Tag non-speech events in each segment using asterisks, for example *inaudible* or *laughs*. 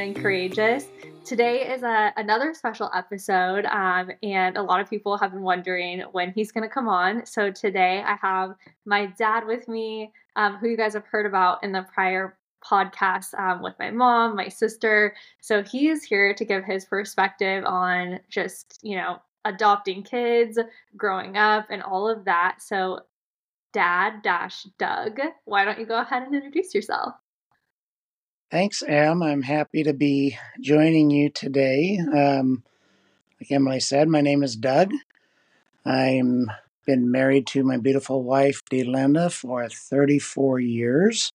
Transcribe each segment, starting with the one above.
And Courageous. Today is a, another special episode, um, and a lot of people have been wondering when he's going to come on. So today I have my dad with me, um, who you guys have heard about in the prior podcast um, with my mom, my sister. So he is here to give his perspective on just, you know, adopting kids, growing up, and all of that. So, Dad dash Doug, why don't you go ahead and introduce yourself? Thanks, Em. I'm happy to be joining you today. Um, like Emily said, my name is Doug. I'm been married to my beautiful wife, Delinda, for 34 years.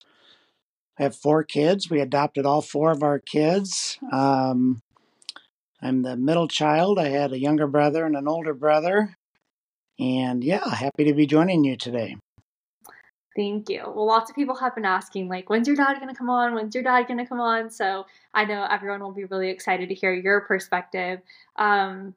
I have four kids. We adopted all four of our kids. Um, I'm the middle child. I had a younger brother and an older brother. And yeah, happy to be joining you today. Thank you. Well, lots of people have been asking, like, when's your dad going to come on? When's your dad going to come on? So I know everyone will be really excited to hear your perspective. Um,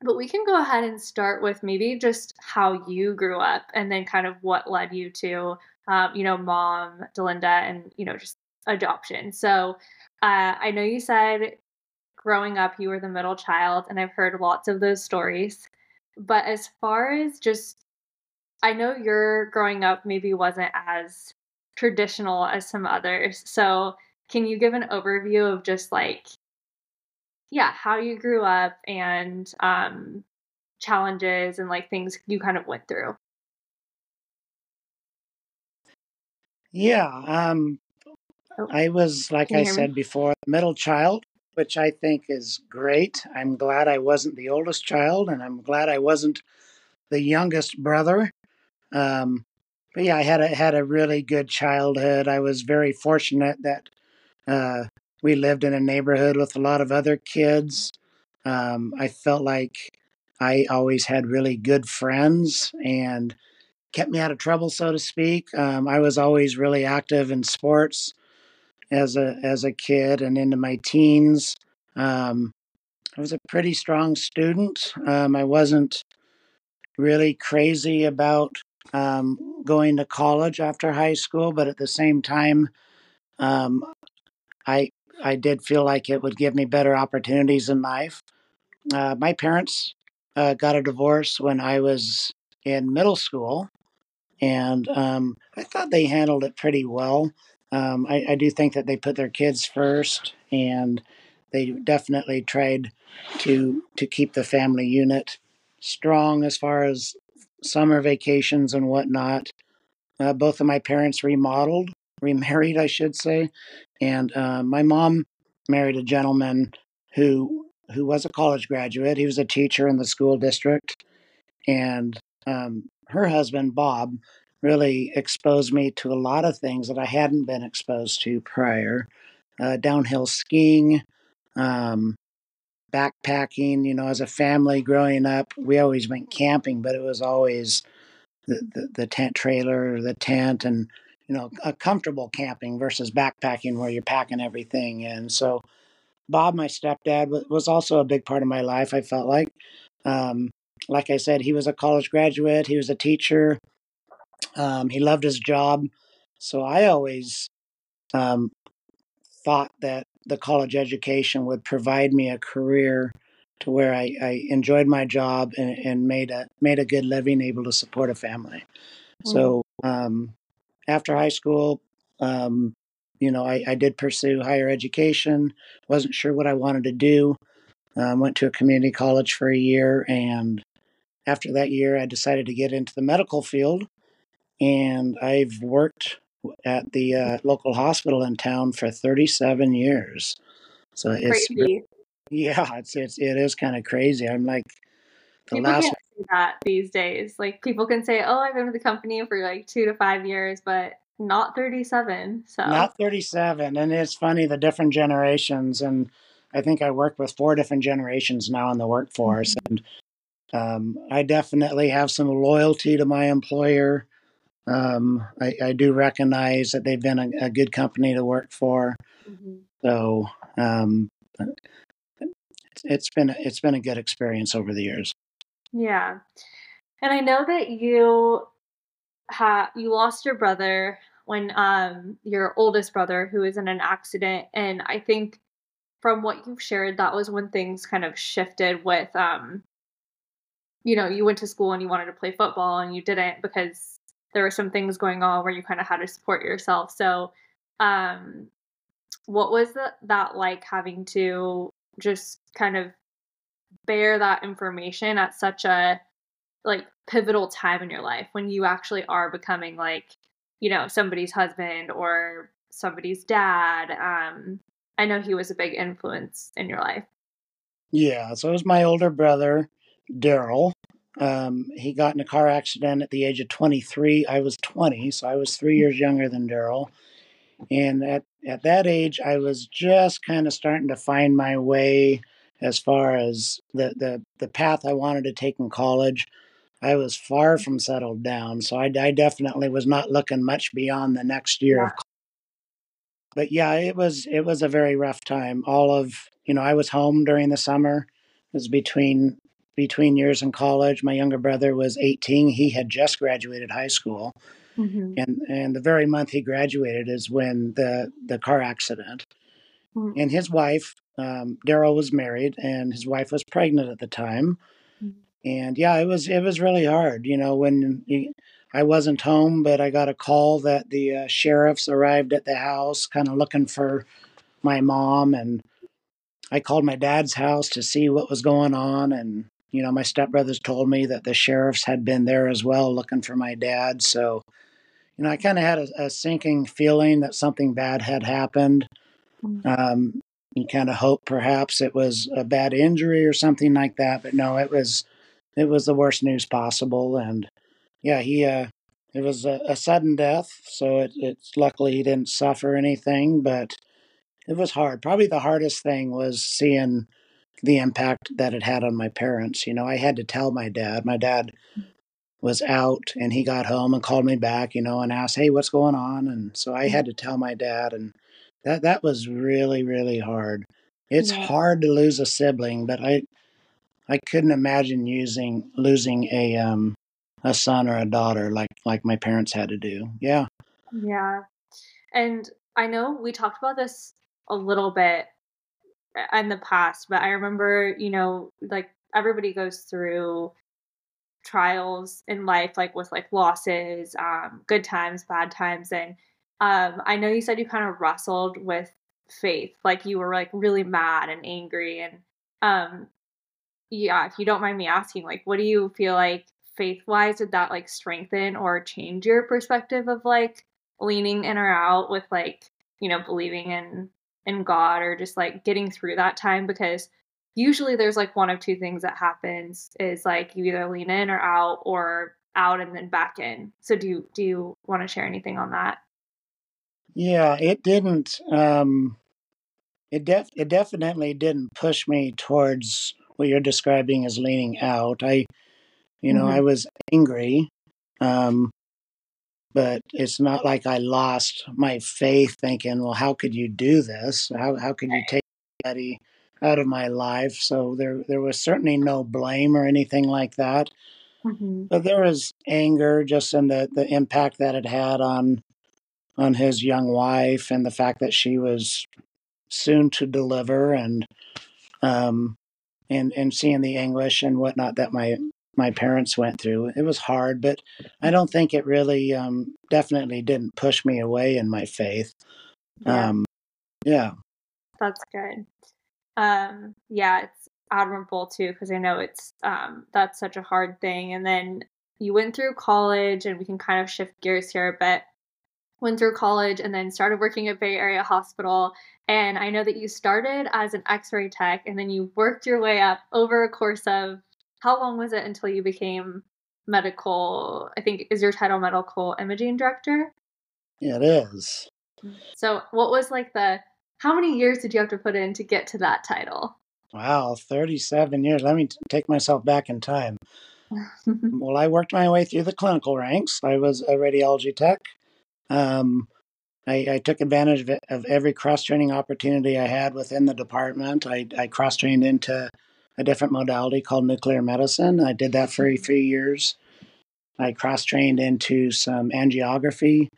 but we can go ahead and start with maybe just how you grew up and then kind of what led you to um, you know, mom, Delinda, and, you know, just adoption. So uh, I know you said growing up you were the middle child, and I've heard lots of those stories. But as far as just, I know your growing up maybe wasn't as traditional as some others. So can you give an overview of just like, yeah, how you grew up and um, challenges and like things you kind of went through? Yeah. Um, oh, I was, like I said me? before, the middle child, which I think is great. I'm glad I wasn't the oldest child, and I'm glad I wasn't the youngest brother. Um, but yeah, I had a had a really good childhood. I was very fortunate that uh, we lived in a neighborhood with a lot of other kids. Um, I felt like I always had really good friends, and kept me out of trouble, so to speak. Um, I was always really active in sports as a as a kid and into my teens. Um, I was a pretty strong student. Um, I wasn't really crazy about um, going to college after high school, but at the same time, um, I I did feel like it would give me better opportunities in life. Uh, my parents uh, got a divorce when I was in middle school, and um, I thought they handled it pretty well. Um, I, I, do think that they put their kids first, and they definitely tried to to keep the family unit strong as far as summer vacations and whatnot. Uh, both of my parents remodeled, *laughs* remarried, I should say, and uh, my mom married a gentleman who who was a college graduate. He was a teacher in the school district, and um, her husband, Bob, really exposed me to a lot of things that I hadn't been exposed to prior. Uh, downhill skiing, um, backpacking. You know, as a family growing up, we always went camping, but it was always the, the, the tent trailer, the tent, and you know, a comfortable camping versus backpacking where you're packing everything. And so, Bob, my stepdad, was also a big part of my life. I felt like, um, like I said, he was a college graduate, he was a teacher, um, he loved his job. So I always um, thought that the college education would provide me a career to where I, I enjoyed my job and, and, made a made a good living, able to support a family. Mm. So um, after high school, um, you know, I, I, did pursue higher education. wasn't sure what I wanted to do. Um, went to a community college for a year, and after that year, I decided to get into the medical field. And I've worked at the uh, local hospital in town for 37 years. So it's crazy. yeah, it's it's it is kind of crazy. I'm like the people last that these days. Like people can say, "Oh, I've been with the company for like two to five years," but not 37. So not 37, and it's funny the different generations. And I think I work with four different generations now in the workforce, mm-hmm. and um, I definitely have some loyalty to my employer. Um, I, I, do recognize that they've been a, a good company to work for. Mm-hmm. So um, it's been it's been a good experience over the years. Yeah, and I know that you ha you lost your brother when um your oldest brother who was in an accident, and I think from what you've shared, that was when things kind of shifted with um you know, you went to school and you wanted to play football and you didn't because there were some things going on where you kind of had to support yourself. So, um what was the, that like having to just kind of bear that information at such a like pivotal time in your life when you actually are becoming like you know somebody's husband or somebody's dad? Um i know he was a big influence in your life. Yeah so it was my older brother daryl um, he got in a car accident at the age of 23 i was 20 so i was three years younger than daryl and at, at that age i was just kind of starting to find my way as far as the, the, the path i wanted to take in college I was far from settled down, so I, I definitely was not looking much beyond the next year yeah. of. But yeah, it was it was a very rough time. All of you know, I was home during the summer. It was between between years in college. My younger brother was 18. He had just graduated high school, mm-hmm. and and the very month he graduated is when the the car accident. Mm-hmm. And his wife, um, Daryl, was married, and his wife was pregnant at the time and yeah, it was it was really hard. You know, when you, I wasn't home, but I got a call that the uh, sheriffs arrived at the house, kind of looking for my mom, and I called my dad's house to see what was going on, and you know, my stepbrothers told me that the sheriffs had been there as well, looking for my dad. So, you know, I kind of had a, a, sinking feeling that something bad had happened. Mm. Um, you kind of hope perhaps it was a bad injury or something like that, but no, it was it was the worst news possible. And yeah, he uh, it was a, a sudden death, so it, it's luckily he didn't suffer anything, but it was hard. Probably the hardest thing was seeing the impact that it had on my parents. You know, I had to tell my dad. My dad was out and he got home and called me back, you know, and asked, "Hey, what's going on?" And so I had to tell my dad and that that was really really hard. It's yeah. hard to lose a sibling, but I I couldn't imagine using losing a um a son or a daughter like like my parents had to do. Yeah. Yeah. And I know we talked about this a little bit in the past, but I remember, you know, like everybody goes through trials in life like with like losses, um good times, bad times and um I know you said you kind of wrestled with faith, like you were like really mad and angry and um yeah, if you don't mind me asking, like, what do you feel like faith wise did that like strengthen or change your perspective of like leaning in or out with like, you know, believing in in God or just like getting through that time? Because usually there's like one of two things that happens is like you either lean in or out or out and then back in. So do you do you want to share anything on that? Yeah, it didn't um it def it definitely didn't push me towards what you're describing as leaning out. I, you know, mm-hmm. I was angry, um, but it's not like I lost my faith thinking, well, how could you do this? How, how could you take somebody out of my life? So there, there was certainly no blame or anything like that. Mm-hmm. But there was anger just in the, the impact that it had on on his young wife and the fact that she was soon to deliver and um, and and seeing the anguish and whatnot that my my parents went through. It was hard, but I don't think it really um, definitely didn't push me away in my faith. Yeah. Um, yeah. That's good. Um, yeah, it's admirable too because I know it's um, that's such a hard thing. And then you went through college, and we can kind of shift gears here a bit. Went through college and then started working at Bay Area Hospital and I know that you started as an x ray tech and then you worked your way up over a course of how long was it until you became medical? I think, is your title medical imaging director? It is. So, what was like the, how many years did you have to put in to get to that title? Wow, 37 years. Let me take myself back in time. *laughs* well, I worked my way through the clinical ranks. I was a radiology tech. Um, I, I took advantage of, of every cross training opportunity I had within the department. I, I cross trained into a different modality called nuclear medicine. I did that for a few years. I cross trained into some angiography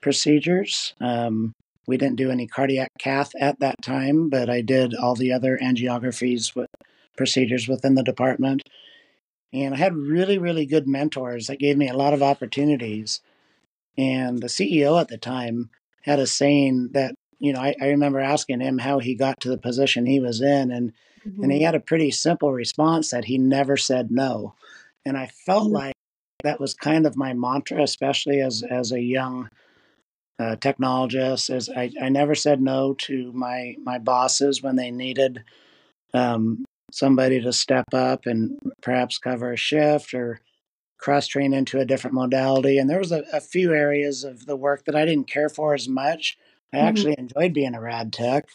procedures. Um, we didn't do any cardiac cath at that time, but I did all the other angiographies with procedures within the department. And I had really, really good mentors that gave me a lot of opportunities. And the CEO at the time had a saying that, you know, I, I remember asking him how he got to the position he was in, and mm-hmm. and he mm-hmm. had a pretty simple response that he never said no. And I felt mm-hmm. like that was kind of my mantra, especially as as a young uh, technologist. As I, I never said no to my my bosses when they needed um, somebody to step up and perhaps cover a shift or cross train into a different modality. And there was a, a, few areas of the work that I didn't care for as much. I mm-hmm. actually enjoyed being a rad tech.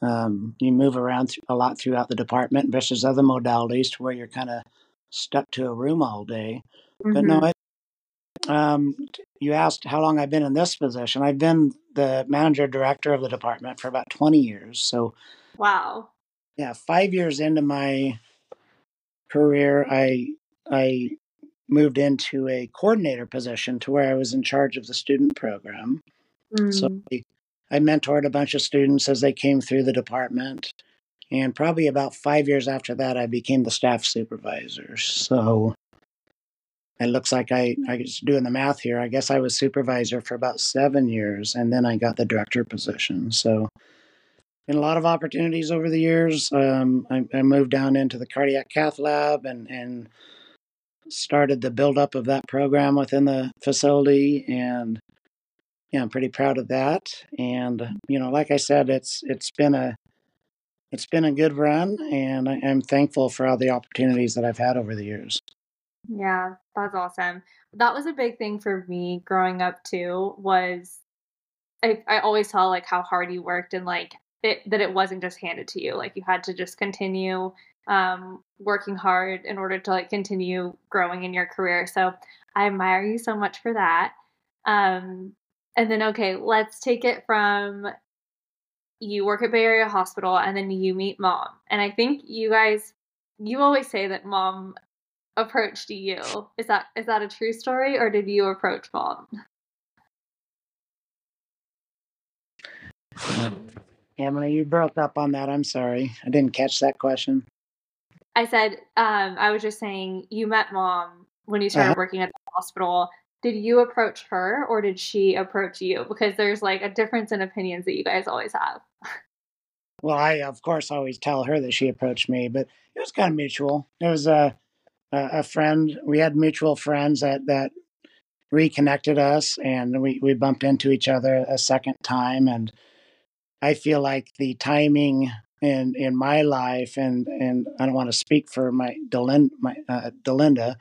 Um, you move around a lot throughout the department versus other modalities to where you're kind of stuck to a room all day. Mm-hmm. But no, mm-hmm. um, you asked how long I've been in this position. I've been the manager director of the department for about 20 years. So, wow. Yeah, five years into my career, I I moved into a coordinator position to where I was in charge of the student program. Mm. So I mentored a bunch of students as they came through the department. And probably about five years after that, I became the staff supervisor. So it looks like I, I was doing the math here. I guess I was supervisor for about seven years, and then I got the director position. So, in a lot of opportunities over the years, um, I, I, moved down into the cardiac cath lab and, and started the buildup of that program within the facility. And yeah, I'm pretty proud of that. And you know, like I said, it's it's been a it's been a good run, and I, I'm thankful for all the opportunities that I've had over the years. Yeah, that's awesome. That was a big thing for me growing up too, was I, I always saw like how hard you worked and like it that it wasn't just handed to you. Like you had to just continue um, working hard in order to like continue growing in your career. So I admire you so much for that. Um, and then okay, let's take it from you work at Bay Area Hospital and then you meet mom. And I think you guys you always say that mom approached you. Is that is that a true story or did you approach mom? Emily, you broke up on that. I'm sorry. I didn't catch that question. I said, um, I was just saying you met mom when you started uh-huh. working at the hospital. Did you approach her or did she approach you? Because there's like a difference in opinions that you guys always have. *laughs* Well, I of course always tell her that she approached me, but it was kind of mutual. It was a a friend. We had mutual friends that that reconnected us, and we we bumped into each other a second time. And I feel like the timing in in my life, and and I don't want to speak for my Delinda, my uh, Delinda,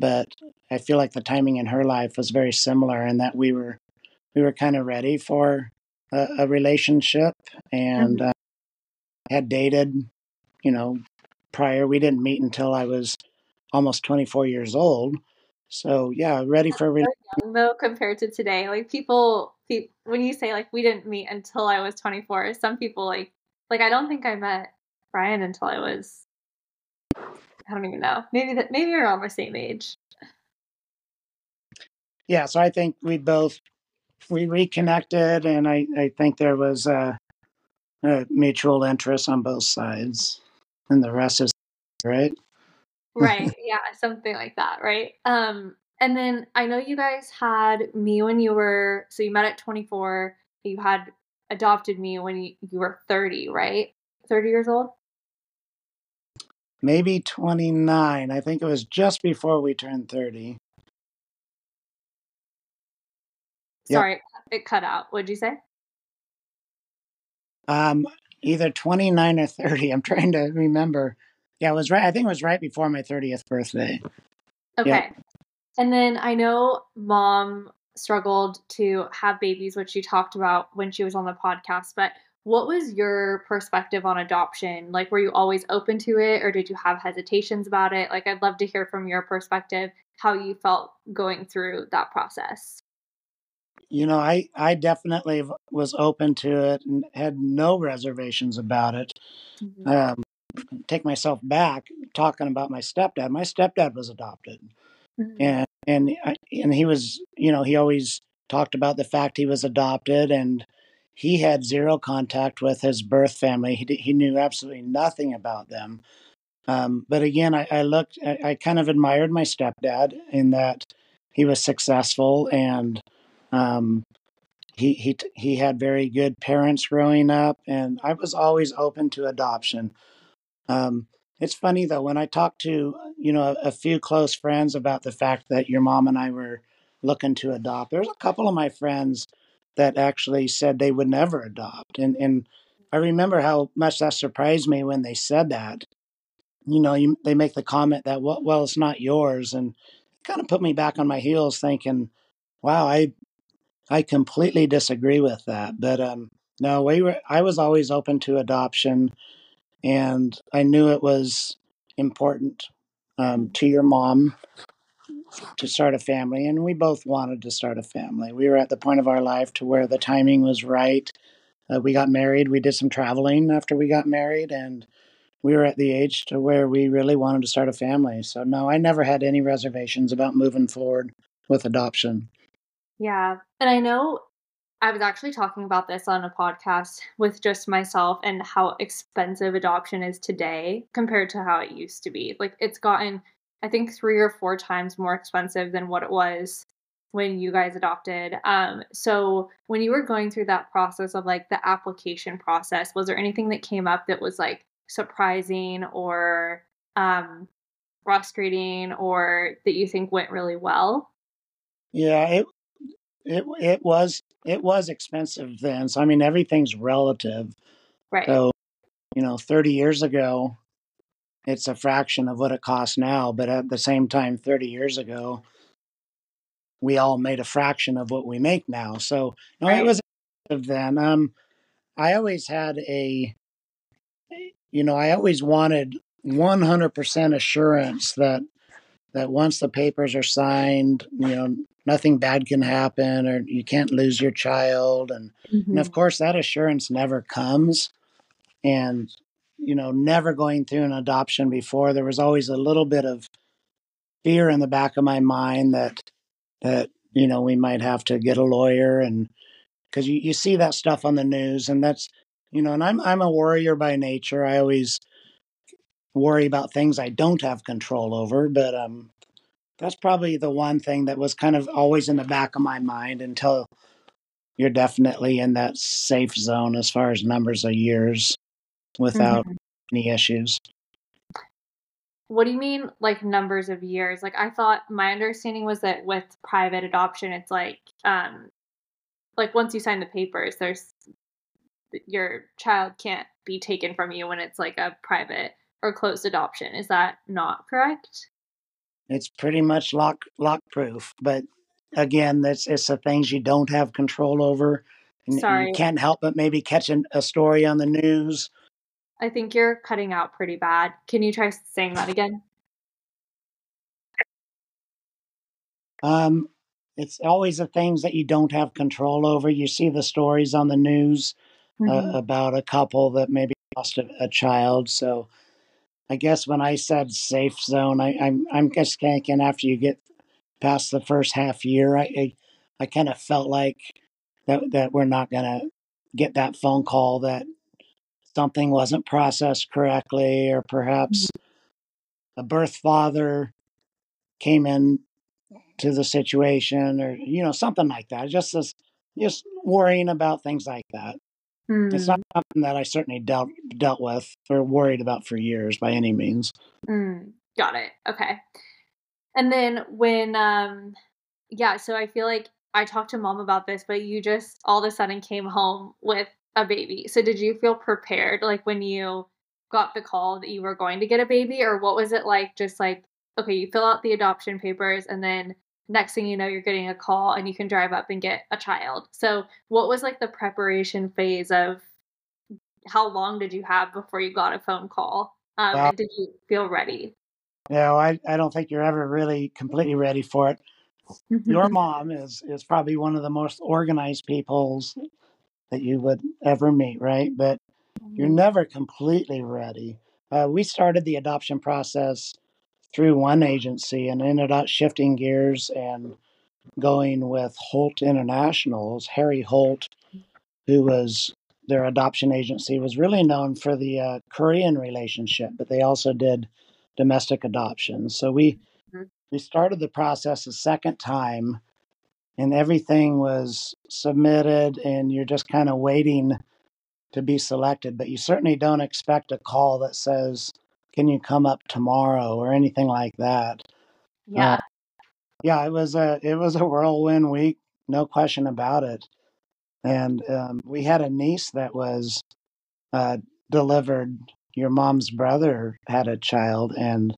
but I feel like the timing in her life was very similar, in that we were we were kind of ready for a, a relationship, and mm-hmm. uh, had dated, you know, prior. We didn't meet until I was almost 24 years old. So yeah, ready for really young though compared to today. Like people, people, when you say like we didn't meet until I was 24, some people like like I don't think I met Brian until I was I don't even know. Maybe that maybe we're all the same age. Yeah, so I think we both we reconnected, and I I think there was a, a mutual interest on both sides, and the rest is right right *laughs* yeah something like that right um and then i know you guys had me when you were so you met at 24 you had adopted me when you, you were 30 right 30 years old maybe 29 i think it was just before we turned 30 sorry yep. it cut out what'd you say um either 29 or 30 i'm trying to remember yeah, it was right. I think it was right before my 30th birthday. Okay. Yeah. And then I know mom struggled to have babies, which she talked about when she was on the podcast. But what was your perspective on adoption? Like, were you always open to it or did you have hesitations about it? Like, I'd love to hear from your perspective how you felt going through that process. You know, I, I definitely was open to it and had no reservations about it. Mm-hmm. Um, take myself back talking about my stepdad. My stepdad was adopted, mm-hmm. and and and he was, you know, he always talked about the fact he was adopted, and he had zero contact with his birth family. He, he knew absolutely nothing about them. Um, but again, I, I looked, I, I, kind of admired my stepdad in that he was successful and um, he, he, he had very good parents growing up. And I was always open to adoption. Um, it's funny though, when I talk to, you know, a, a few close friends about the fact that your mom and I were looking to adopt, there's a couple of my friends that actually said they would never adopt. And, and I remember how much that surprised me when they said that. You know, you, they make the comment that, well, well, it's not yours. And kind of put me back on my heels thinking, wow, I, I completely disagree with that. But, um, no, we were, I was always open to adoption and I knew it was important um, to your mom to start a family, and we both wanted to start a family. We were at the point of our life to where the timing was right. Uh, we got married. We did some traveling after we got married, and we were at the age to where we really wanted to start a family. So no, I never had any reservations about moving forward with adoption. Yeah, and I know I was actually talking about this on a podcast with just myself and how expensive adoption is today compared to how it used to be. Like it's gotten I think three or four times more expensive than what it was when you guys adopted. Um, so when you were going through that process of like the application process, was there anything that came up that was like surprising or um, frustrating or that you think went really well? Yeah, it it it was it was expensive then. So I mean everything's relative. Right. So, you know, 30 years ago, it's a fraction of what it costs now. But at the same time, 30 years ago, we all made a fraction of what we make now. So no, right. it was then. Um, I always had a, you know, I always wanted 100% assurance that that once the papers are signed, you know, nothing bad can happen or you can't lose your child, and, mm-hmm. and of course that assurance never comes. And you know, never going through an adoption before, there was always a little bit of fear in the back of my mind that that you know we might have to get a lawyer and because you, you see that stuff on the news and that's you know and I'm I'm a worrier by nature. I always worry about things I don't have control over, but um that's probably the one thing that was kind of always in the back of my mind until you're definitely in that safe zone as far as numbers of years without mm-hmm. any issues. What do you mean, like numbers of years? Like I thought my understanding was that with private adoption, it's like, um, like once you sign the papers, there's your child can't be taken from you when it's like a private or closed adoption. Is that not correct? It's pretty much lock lock proof, but again, that's it's the things you don't have control over. Sorry, you can't help but maybe catching a story on the news I think you're cutting out pretty bad. Can you try saying that again? Um, it's always the things that you don't have control over. You see the stories on the news uh, mm-hmm. uh, about a couple that maybe lost a, a, child. So I guess when I said safe zone, I, I'm I'm just thinking after you get past the first half year, I I, I kind of felt like that that we're not gonna get that phone call that something wasn't processed correctly, or perhaps mm-hmm. a birth father came in to the situation, or you know something like that. Just just worrying about things like that. Mm. It's not mm. something that I certainly dealt dealt with or worried about for years by any means. Mm. Got it. Okay. And then when um yeah, so I feel like I talked to mom about this, but you just all of a sudden came home with a baby. So did you feel prepared like when you got the call that you were going to get a baby or what was it like just like okay, you fill out the adoption papers and then next thing you know you're getting a call and you can drive up and get a child. So what was like the preparation phase of how long did you have before you got a phone call? Um, did you feel ready? No, I, I don't think you're ever really completely ready for it. Your *laughs* mom is is probably one of the most organized people's that you would ever meet, right? But you're mm-hmm. never completely ready. Uh, we started the adoption process through one agency and ended up shifting gears and going with Holt Internationals. Harry Holt who was their adoption agency, was really known for the uh, Korean relationship, but they also did domestic adoptions. So we mm-hmm. we started the process a second time, and everything was submitted, and you're just kind of waiting to be selected. But you certainly don't expect a call that says, "Can you come up tomorrow?" or anything like that. Yeah. Uh, yeah, it was a it was a whirlwind week, no question about it. And um, we had a niece that was uh, delivered. Your mom's brother had a child, and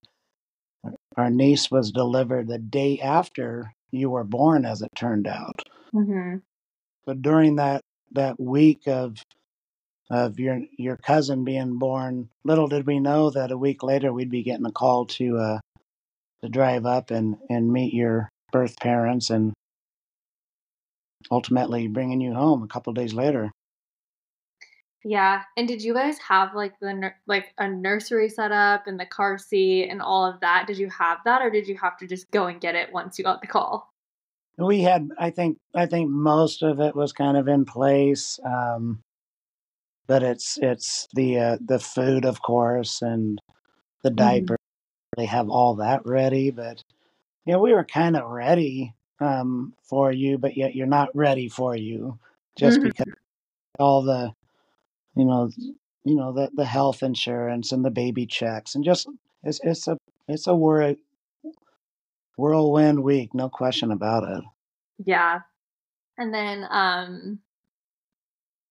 our niece was delivered the day after you were born, as it turned out. Mm-hmm. But during that that week of of your your cousin being born, little did we know that a week later we'd be getting a call to uh, to drive up and, and meet your birth parents and ultimately bringing you home a couple days later. Yeah, and did you guys have like the like a nursery set up and the car seat and all of that? Did you have that, or did you have to just go and get it once you got the call? We had, I think, I think most of it was kind of in place, um, but it's it's the uh, the food, of course, and the mm-hmm. diaper they have all that ready. But you know, we were kind of ready um, for you, but yet you're not ready for you just mm-hmm. because all the you know you know the the health insurance and the baby checks and just it's it's a it's a whirl, whirlwind week, no question about it. Yeah. And then um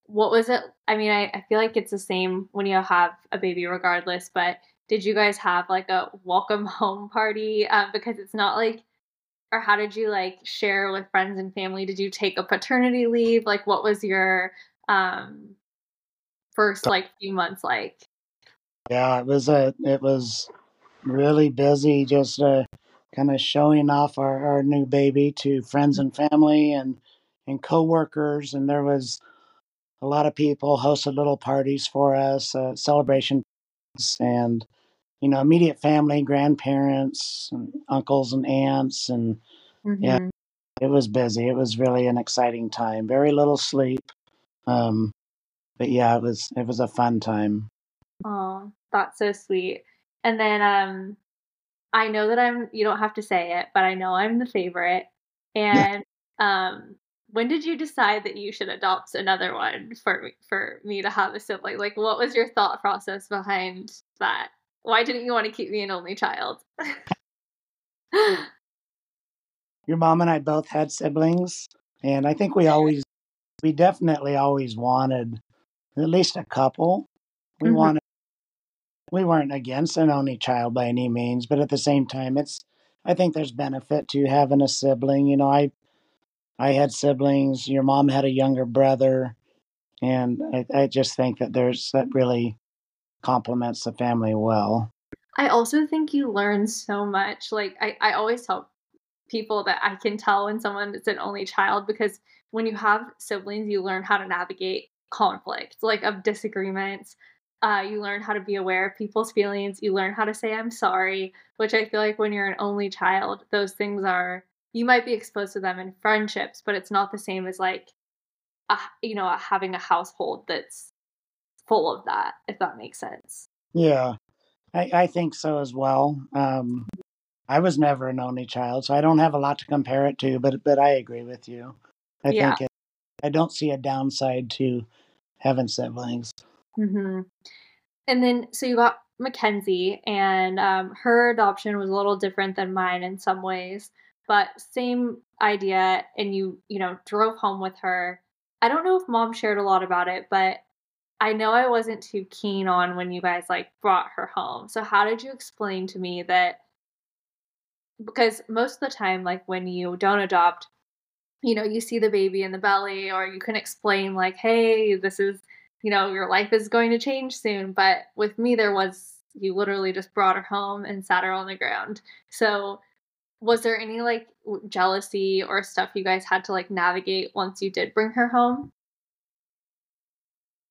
what was it? I mean, I, I feel like it's the same when you have a baby regardless, but did you guys have like a welcome *laughs* home party? Um, because it's not like, or how did you like share with friends and family? Did you take a paternity leave? Like, what was your um, first like few months like? Yeah, it was a it was really busy, just uh, kind of showing off our, our new baby to friends and family and and coworkers, and there was a lot of people hosted little parties for us, uh, celebration, and you know, immediate family, grandparents, and uncles and aunts, and mm-hmm. yeah, it was busy. It was really an exciting time. Very little sleep, um, but yeah, it was it was a fun time. Oh, that's so sweet. And then um, I know that I'm. You don't have to say it, but I know I'm the favorite. And yeah. um, when did you decide that you should adopt another one for for me to have a sibling? Like, what was your thought process behind that? Why didn't you want to keep me an only child? *laughs* Your mom and I both had siblings, and I think we always, we definitely always wanted at least a couple. We mm-hmm. wanted, we weren't against an only child by any means, but at the same time, it's, I think there's benefit to having a sibling. You know, I, I had siblings. Your mom had a younger brother, and I, I just think that there's that really complements the family well. I also think you learn so much. Like I, I always tell people that I can tell when someone is an only child because when you have siblings, you learn how to navigate conflict, like of disagreements. Uh, you learn how to be aware of people's feelings. You learn how to say I'm sorry, which I feel like when you're an only child, those things are you might be exposed to them in friendships, but it's not the same as like, a, you know, having a household that's full of that, if that makes sense. Yeah, I, I think so as well. Um, I was never an only child, so I don't have a lot to compare it to, but but I agree with you. I yeah. think it, I don't see a downside to having siblings. Mm-hmm. And then, so you got Mackenzie, and um, her adoption was a little different than mine in some ways, but same idea. And you, you know, drove home with her. I don't know if mom shared a lot about it, but I know I wasn't too keen on when you guys like brought her home. So how did you explain to me that because most of the time like when you don't adopt you know, you see the baby in the belly or you can explain like, "Hey, this is, you know, your life is going to change soon." But with me there was you literally just brought her home and sat her on the ground. So was there any like jealousy or stuff you guys had to like navigate once you did bring her home?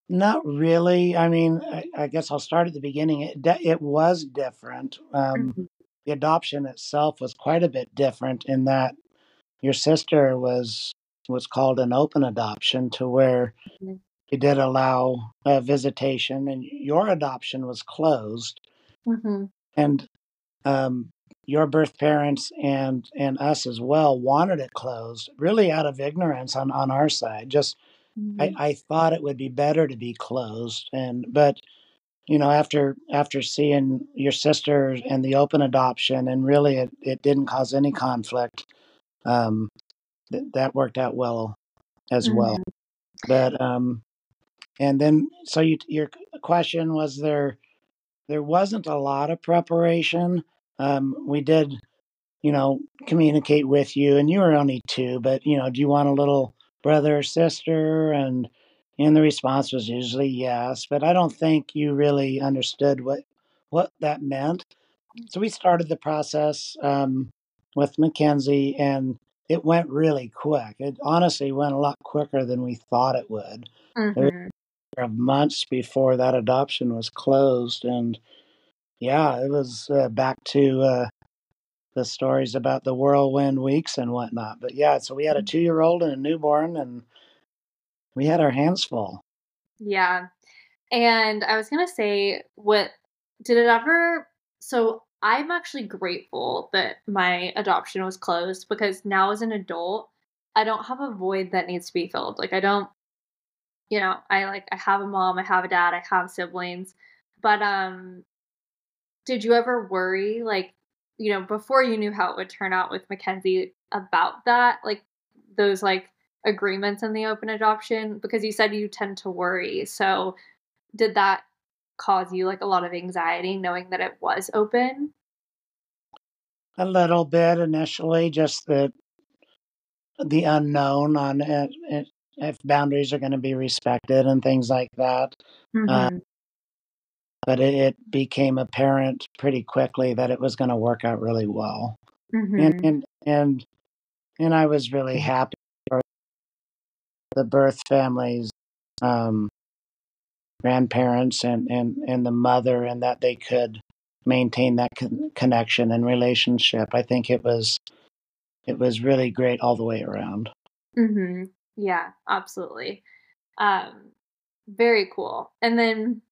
Not really. I mean, I, I guess I'll start at the beginning. It it was different. Um, mm-hmm. The adoption itself was quite a bit different in that your sister was was called an open adoption, to where mm-hmm. we did allow a visitation, and your adoption was closed. Mm-hmm. And um, your birth parents and and us as well wanted it closed, really out of ignorance on on our side. Just mm-hmm. I, I thought it would be better to be closed, and but you know after after seeing your sister and the open adoption, and really it, it didn't cause any conflict. Um, th- that worked out well as mm-hmm. well. But um, and then so you, your question was there there wasn't a lot of preparation um, we did, you know, communicate with you, and you were only two, but you know, do you want a little brother or sister? And and the response was usually yes, but I don't think you really understood what what that meant. So we started the process um, with Mackenzie, and it went really quick. It honestly went a lot quicker than we thought it would. Mm-hmm. There were months before that adoption was closed, and yeah, it was uh, back to uh, the stories about the whirlwind weeks and whatnot. But yeah, so we had a mm. two year old and a newborn, and we had our hands full. Yeah. And I was going to say, what did it ever? So I'm actually grateful that my adoption was closed because now as an adult, I don't have a void that needs to be filled. Like, I don't, you know, I like, I have a mom, I have a dad, I have siblings. But um did you ever worry, like, you know, before you knew how it would turn out with Mackenzie about that, like those like agreements in the open adoption? Because you said you tend to worry. So did that cause you like a lot of anxiety knowing that it was open? A little bit initially, just the the unknown on it, it, if boundaries are going to be respected and things like that. Mm-hmm. Uh, but it, it became apparent pretty quickly that it was going to work out really well. Mm-hmm. And, and and and I was really happy for the birth families, um, grandparents, and and and the mother, and that they could maintain that con- connection and relationship. I think it was it was really great all the way around. Mm-hmm. Yeah, absolutely. Um, very cool. And then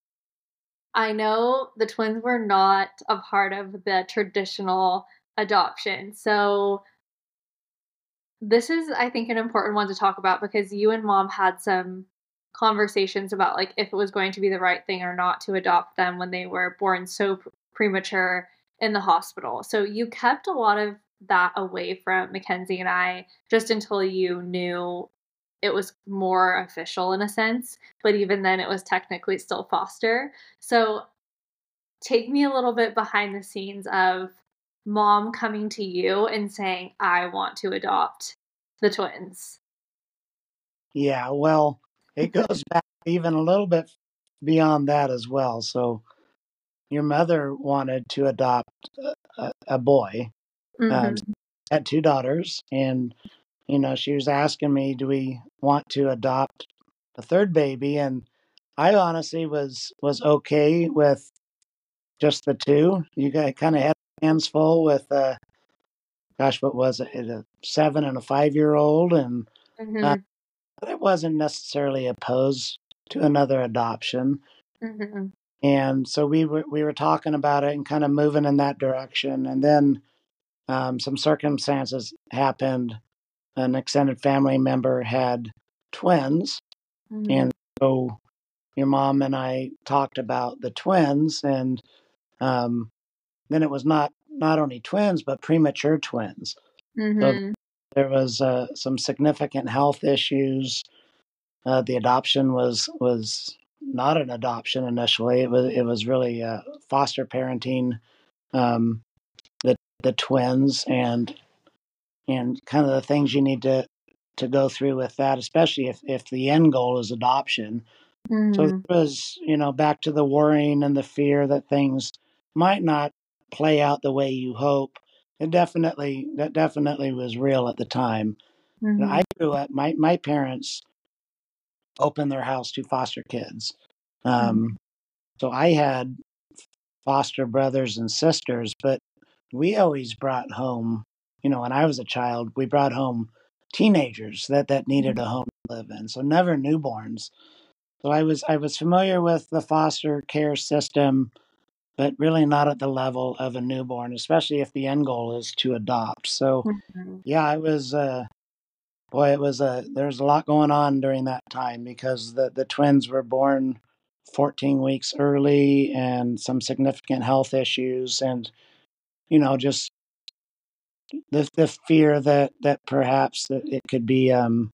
I know the twins were not a part of the traditional adoption. So this is I think an important one to talk about because you and mom had some conversations about like if it was going to be the right thing or not to adopt them when they were born so premature in the hospital. So you kept a lot of that away from Mackenzie and I just until you knew it was more official in a sense, but even then it was technically still foster. So take me a little bit behind the scenes of mom coming to you and saying, I want to adopt the twins. Yeah, well, it goes back even a little bit beyond that as well. So your mother wanted to adopt a, a boy. Mm-hmm. Um, had two daughters, and you know, she was asking me, do we want to adopt a third baby? And I honestly was was okay with just the two. You got kind of had hands full with, uh, gosh, what was it? A seven and a five year old, and uh, mm-hmm. uh, but I wasn't necessarily opposed to another adoption. Mm-hmm. And so we were we were talking about it and kind of moving in that direction, and then um, some circumstances happened an extended family member had twins. Mm-hmm. And so your mom and I talked about the twins, and um, then it was not not only twins but premature twins. Mm-hmm. So there was uh, some significant health issues. Uh, the adoption was was not an adoption initially. It was it was really uh, foster parenting um, the the twins, and and kind of the things you need to to go through with that, especially if if the end goal is adoption. Mm-hmm. So it was, you know, back to the worrying and the fear that things might not play out the way you hope. It definitely that definitely was real at the time. Mm-hmm. I grew up. My my parents opened their house to foster kids, um, mm-hmm. so I had foster brothers and sisters, but we always brought home you know, when I was a child, we brought home teenagers that that needed mm-hmm. a home to live in. So never newborns. So I was I was familiar with the foster care system, but really not at the level of a newborn, especially if the end goal is to adopt. So mm-hmm. yeah, it was uh, boy, it was a there's a lot going on during that time because the the twins were born 14 weeks early and some significant health issues and you know just the the fear that that perhaps that it could be um,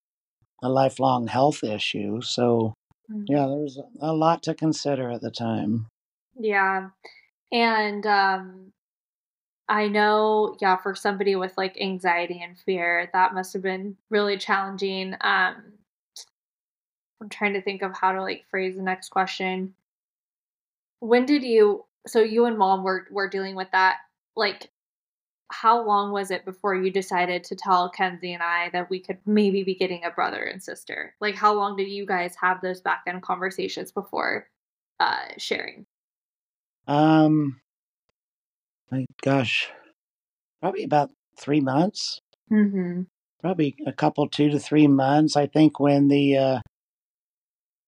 a lifelong health issue. So mm-hmm. yeah, there was a lot to consider at the time. Yeah, and um, I know, yeah, for somebody with like anxiety and fear, that must have been really challenging. Um, I'm trying to think of how to like phrase the next question. When did you? So you and mom were were dealing with that. Like, how long was it before you decided to tell Kenzie and I that we could maybe be getting a brother and sister? Like, how long did you guys have those back end conversations before uh, sharing? Um, my gosh, probably about three months. Mm-hmm. Probably a couple, two to three months. I think when the uh,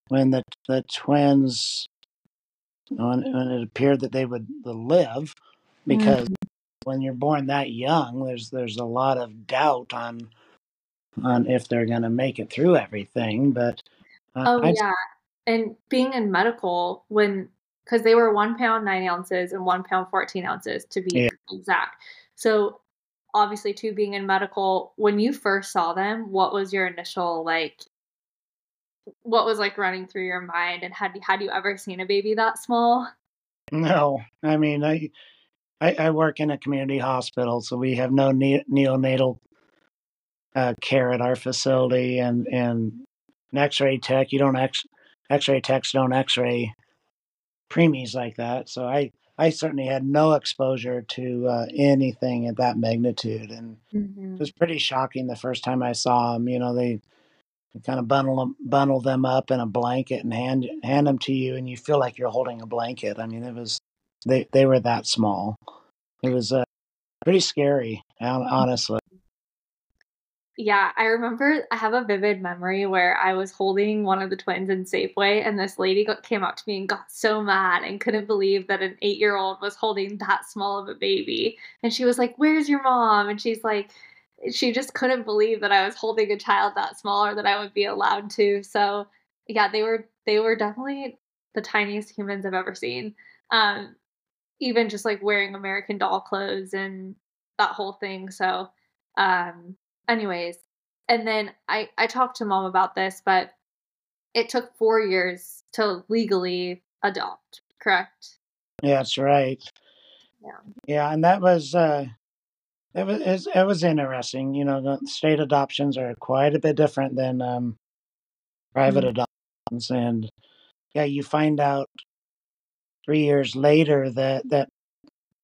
when the the twins when, when it appeared that they would live, because mm-hmm. when you're born that young, there's there's a lot of doubt on on if they're going to make it through everything. But uh, oh I'd... yeah, and being in medical when because they were one pound nine ounces and one pound fourteen ounces to be yeah. exact. So obviously, too being in medical, when you first saw them, what was your initial like? What was like running through your mind, and had had you ever seen a baby that small? No, I mean I I, I work in a community hospital, so we have no ne- neonatal uh, care at our facility, and and an X-ray tech. You don't X X-ray techs don't X-ray preemies like that. So I I certainly had no exposure to uh, anything at that magnitude, and mm-hmm. it was pretty shocking the first time I saw them. You know, they, they kind of bundle them bundle them up in a blanket and hand hand them to you, and you feel like you're holding a blanket. I mean, it was they they were that small. It was uh, pretty scary, honestly. Yeah, I remember I have a vivid memory where I was holding one of the twins in Safeway, and this lady got, came up to me and got so mad and couldn't believe that an eight year old was holding that small of a baby. And she was like, Where's your mom? And she's like, she just couldn't believe that I was holding a child that small or that I would be allowed to. So yeah, they were they were definitely the tiniest humans I've ever seen. Um, even just like wearing American doll clothes and that whole thing. So um anyways, and then I I talked to mom about this, but it took 4 years to legally adopt, correct? Yeah, that's right. Yeah. Yeah, and that was uh it was it was interesting. You know, state adoptions are quite a bit different than um, private mm-hmm. adoptions, and yeah, you find out three years later that that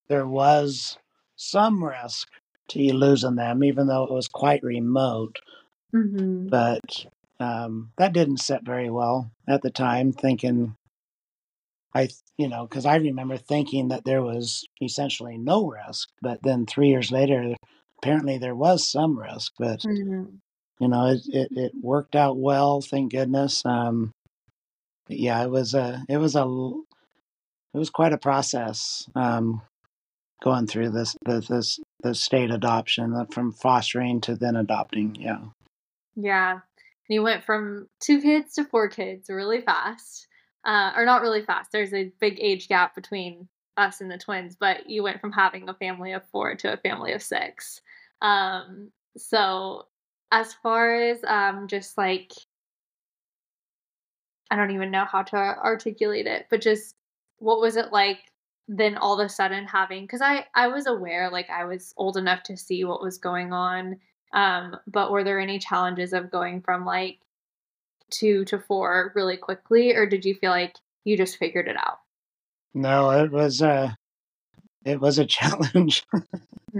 there was some risk to you losing them, even though it was quite remote. Mm-hmm. But um, that didn't sit very well at the time, thinking, I, you know, because I remember thinking that there was essentially no risk, but then three years later, apparently there was some risk, but mm-hmm. you know, it, it, it worked out well, thank goodness. Um, yeah, it was a, it was a, it was quite a process um, going through this, this, this the state adoption uh, from fostering to then adopting. Yeah. Yeah. And you went from two kids to four kids really fast. Uh, or not really fast. There's a big age gap between us and the twins, but you went from having a family of four to a family of six. Um, so as far as um, just like I don't even know how to articulate it, but just what was it like then all of a sudden having because I I was aware like I was old enough to see what was going on. Um, but were there any challenges of going from like two to four really quickly, or did you feel like you just figured it out? No, it was a it was a *laughs* challenge. Mm-hmm.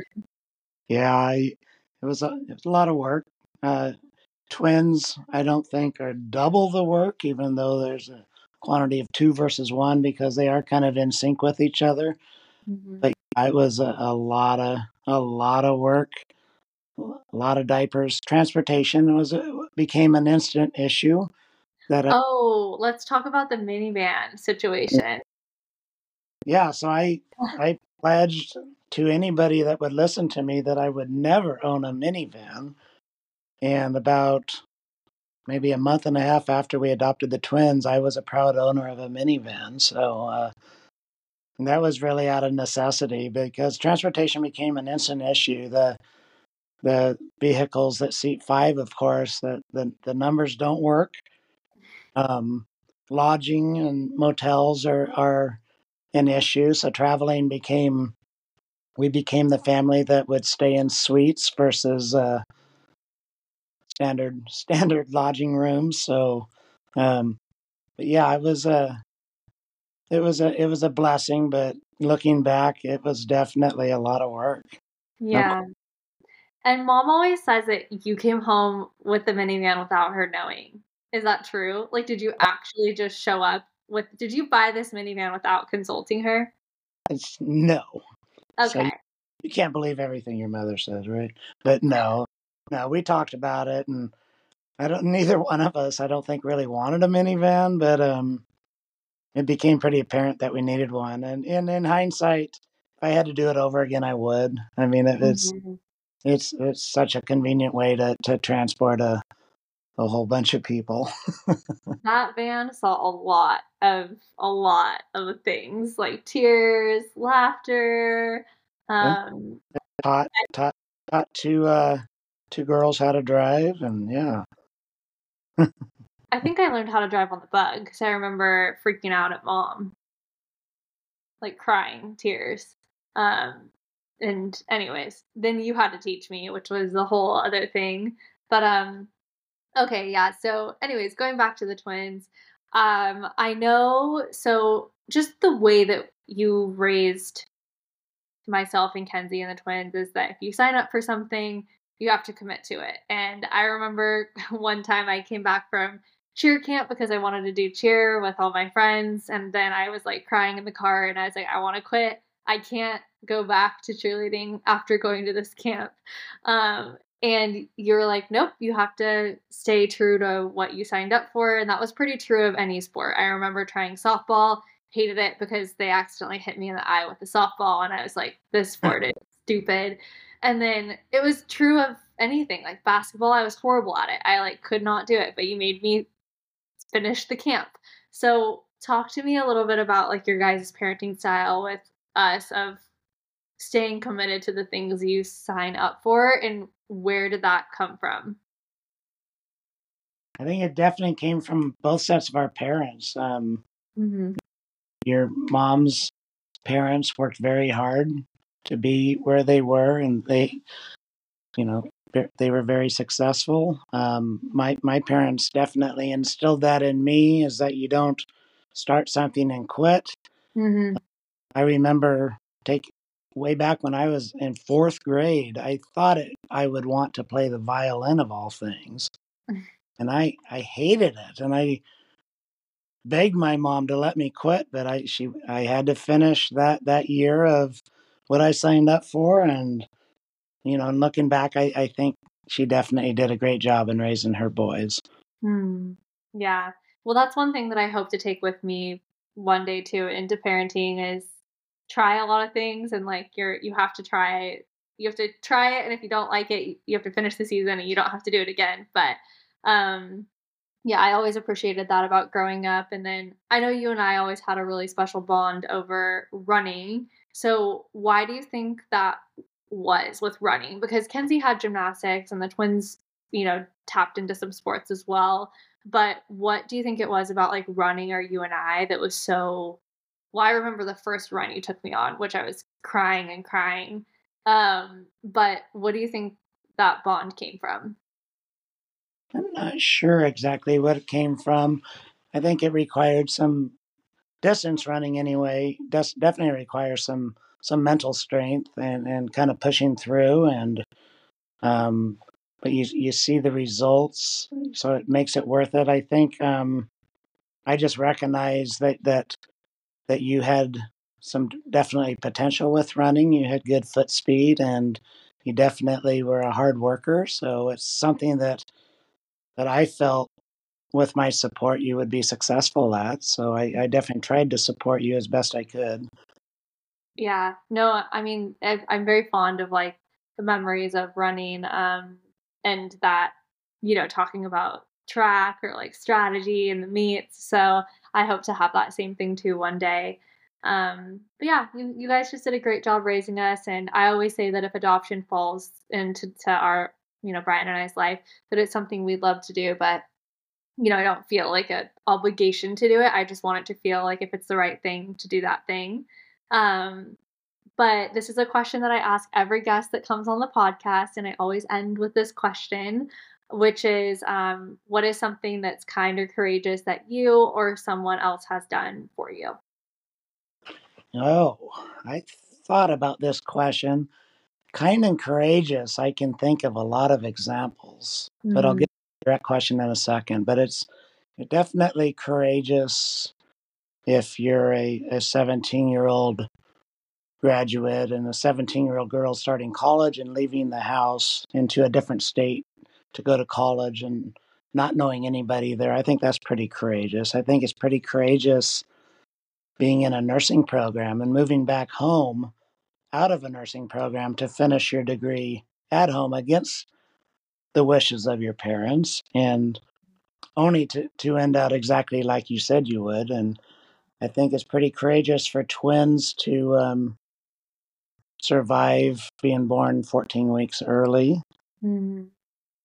yeah, I, it was a it was a lot of work. Uh, twins, I don't think are double the work, even though there's a quantity of two versus one because they are kind of in sync with each other. Mm-hmm. But it was a, a, lot of a lot of work. a lot of diapers. Transportation was became an instant issue. That uh, oh, let's talk about the minivan situation. Yeah, so I *laughs* I pledged to anybody that would listen to me that I would never own a minivan. And about maybe a month and a half after we adopted the twins, I was a proud owner of a minivan. So uh, that was really out of necessity because transportation became an instant issue. The the vehicles that seat five, of course, the the, the numbers don't work. Um, lodging and motels are are an issue. So traveling became we became the family that would stay in suites versus uh, standard *laughs* standard lodging rooms. So, um, but yeah, it was a it was a it was a blessing. But looking back, it was definitely a lot of work. Yeah. And mom always says that you came home with the minivan without her knowing. Is that true? Like, did you actually just show up with? Did you buy this minivan without consulting her? It's no. Okay. So you can't believe everything your mother says, right? But no, no, we talked about it, and I don't. *laughs* Neither one of us, I don't think, really wanted a minivan, but um, it became pretty apparent that we needed one. And, and in hindsight, if I had to do it over again, I would. I mean, it, it's mm-hmm. it's it's such a convenient way to to transport a a whole bunch of people. *laughs* that van saw a lot of a lot of things like tears, laughter, um, taught taught taught two uh two girls how to drive, and yeah. I think I learned how to drive on the bug because I remember freaking out at mom, like crying tears. Um, and anyways, then you had to teach me, which was the whole other thing. But um, okay, yeah. So, anyways, going back to the twins, um, I know. So, just the way that you raised myself and Kenzie and the twins is that if you sign up for something, you have to commit to it. And I remember *laughs* one time I came back from cheer camp because I wanted to do cheer with all my friends. And then I was like crying in the car and I was like, I want to quit. I can't go back to cheerleading after going to this camp. Um, and you're like, nope, you have to stay true to what you signed up for. And that was pretty true of any sport. I remember trying softball hated it because they accidentally hit me in the eye with a softball and I was like, this sport is stupid. And then it was true of anything. Like basketball, I was horrible at it. I like could not do it, but you made me finish the camp. So talk to me a little bit about like your guys' parenting style with us of staying committed to the things you sign up for and where did that come from? I think it definitely came from both sets of our parents. Um, mm-hmm your mom's parents worked very hard to be where they were, and they, you know, they were very successful. Um, my my parents definitely instilled that in me is that you don't start something and quit. Mm-hmm. I remember take way back when I was in fourth grade. I thought it, I would want to play the violin of all things, *laughs* and I I hated it, and I begged my mom to let me quit, but I she I had to finish that that year of what I signed up for, and you know, looking back, I, I think she definitely did a great job in raising her boys. Hmm. Yeah. Well, that's one thing that I hope to take with me one day too into parenting is try a lot of things and like you're you have to try you have to try it and if you don't like it you have to finish the season and you don't have to do it again but um yeah, I always appreciated that about growing up. And then I know you and I always had a really special bond over running. So, why do you think that was with running? Because Kenzie had gymnastics and the twins, you know, tapped into some sports as well. But what do you think it was about like running or you and I that was so well, I remember the first run you took me on, which I was crying and crying. Um, but what do you think that bond came from? I'm not sure exactly what it came from. I think it required some distance running anyway. Definitely requires some some mental strength and, and kind of pushing through and um, but you you see the results, so it makes it worth it. I think um, I just recognize that that that you had some definitely potential with running. You had good foot speed and you definitely were a hard worker. So it's something that that I felt with my support you would be successful at. So I, I definitely tried to support you as best I could. Yeah, no, I mean, I'm very fond of like the memories of running um, and that, you know, talking about track or like strategy and the meets. So I hope to have that same thing too one day. Um, but yeah, you, you guys just did a great job raising us. And I always say that if adoption falls into to our, you know, Brian and I's life, that it's something we'd love to do. But, you know, I don't feel like an obligation to do it. I just want it to feel like if it's the right thing to do that thing. Um, but this is a question that I ask every guest that comes on the podcast. And I always end with this question, which is um, what is something that's kind or courageous that you or someone else has done for you? Oh, I thought about this question. Kind and courageous, I can think of a lot of examples, mm-hmm. but I'll mm-hmm. Direct question in a second. But it's definitely courageous if you're a 17 year old graduate and a 17 year old girl starting college and leaving the house into a different state to go to college and not knowing anybody there. I think that's pretty courageous. I think it's pretty courageous being in a nursing program and moving back home out of a nursing program to finish your degree at home against the wishes of your parents and only to, to end out exactly like you said you would. And I think it's pretty courageous for twins to um, survive being born 14 weeks early. Mm-hmm.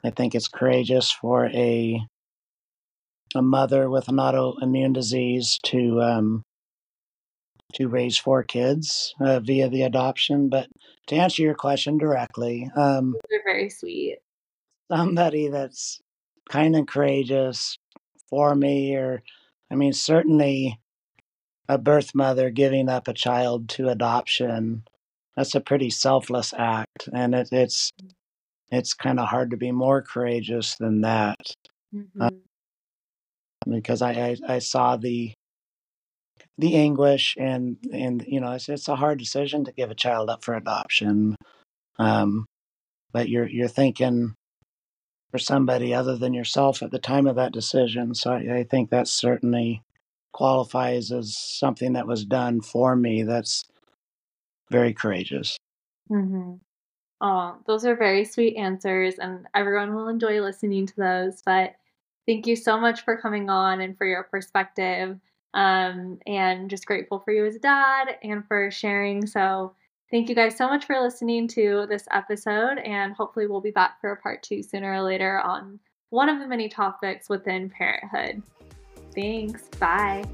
I think it's courageous for a a mother with an autoimmune disease to um, to raise four kids uh, via the adoption. But to answer your question directly, um, they're very sweet. Somebody that's kind and courageous for me, or I mean, certainly a birth mother giving up a child to adoption. That's a pretty selfless act, and it, it's it's kind of hard to be more courageous than that. Mm-hmm. Uh, because I, I, I saw the the anguish and and you know it's it's a hard decision to give a child up for adoption um, but you're you're thinking for somebody other than yourself at the time of that decision so I, I think that certainly qualifies as something that was done for me that's very courageous mm-hmm. oh those are very sweet answers and everyone will enjoy listening to those but thank you so much for coming on and for your perspective um, and just grateful for you as a dad and for sharing. So, thank you guys so much for listening to this episode, and hopefully, we'll be back for a part two sooner or later on one of the many topics within parenthood. Thanks. Bye.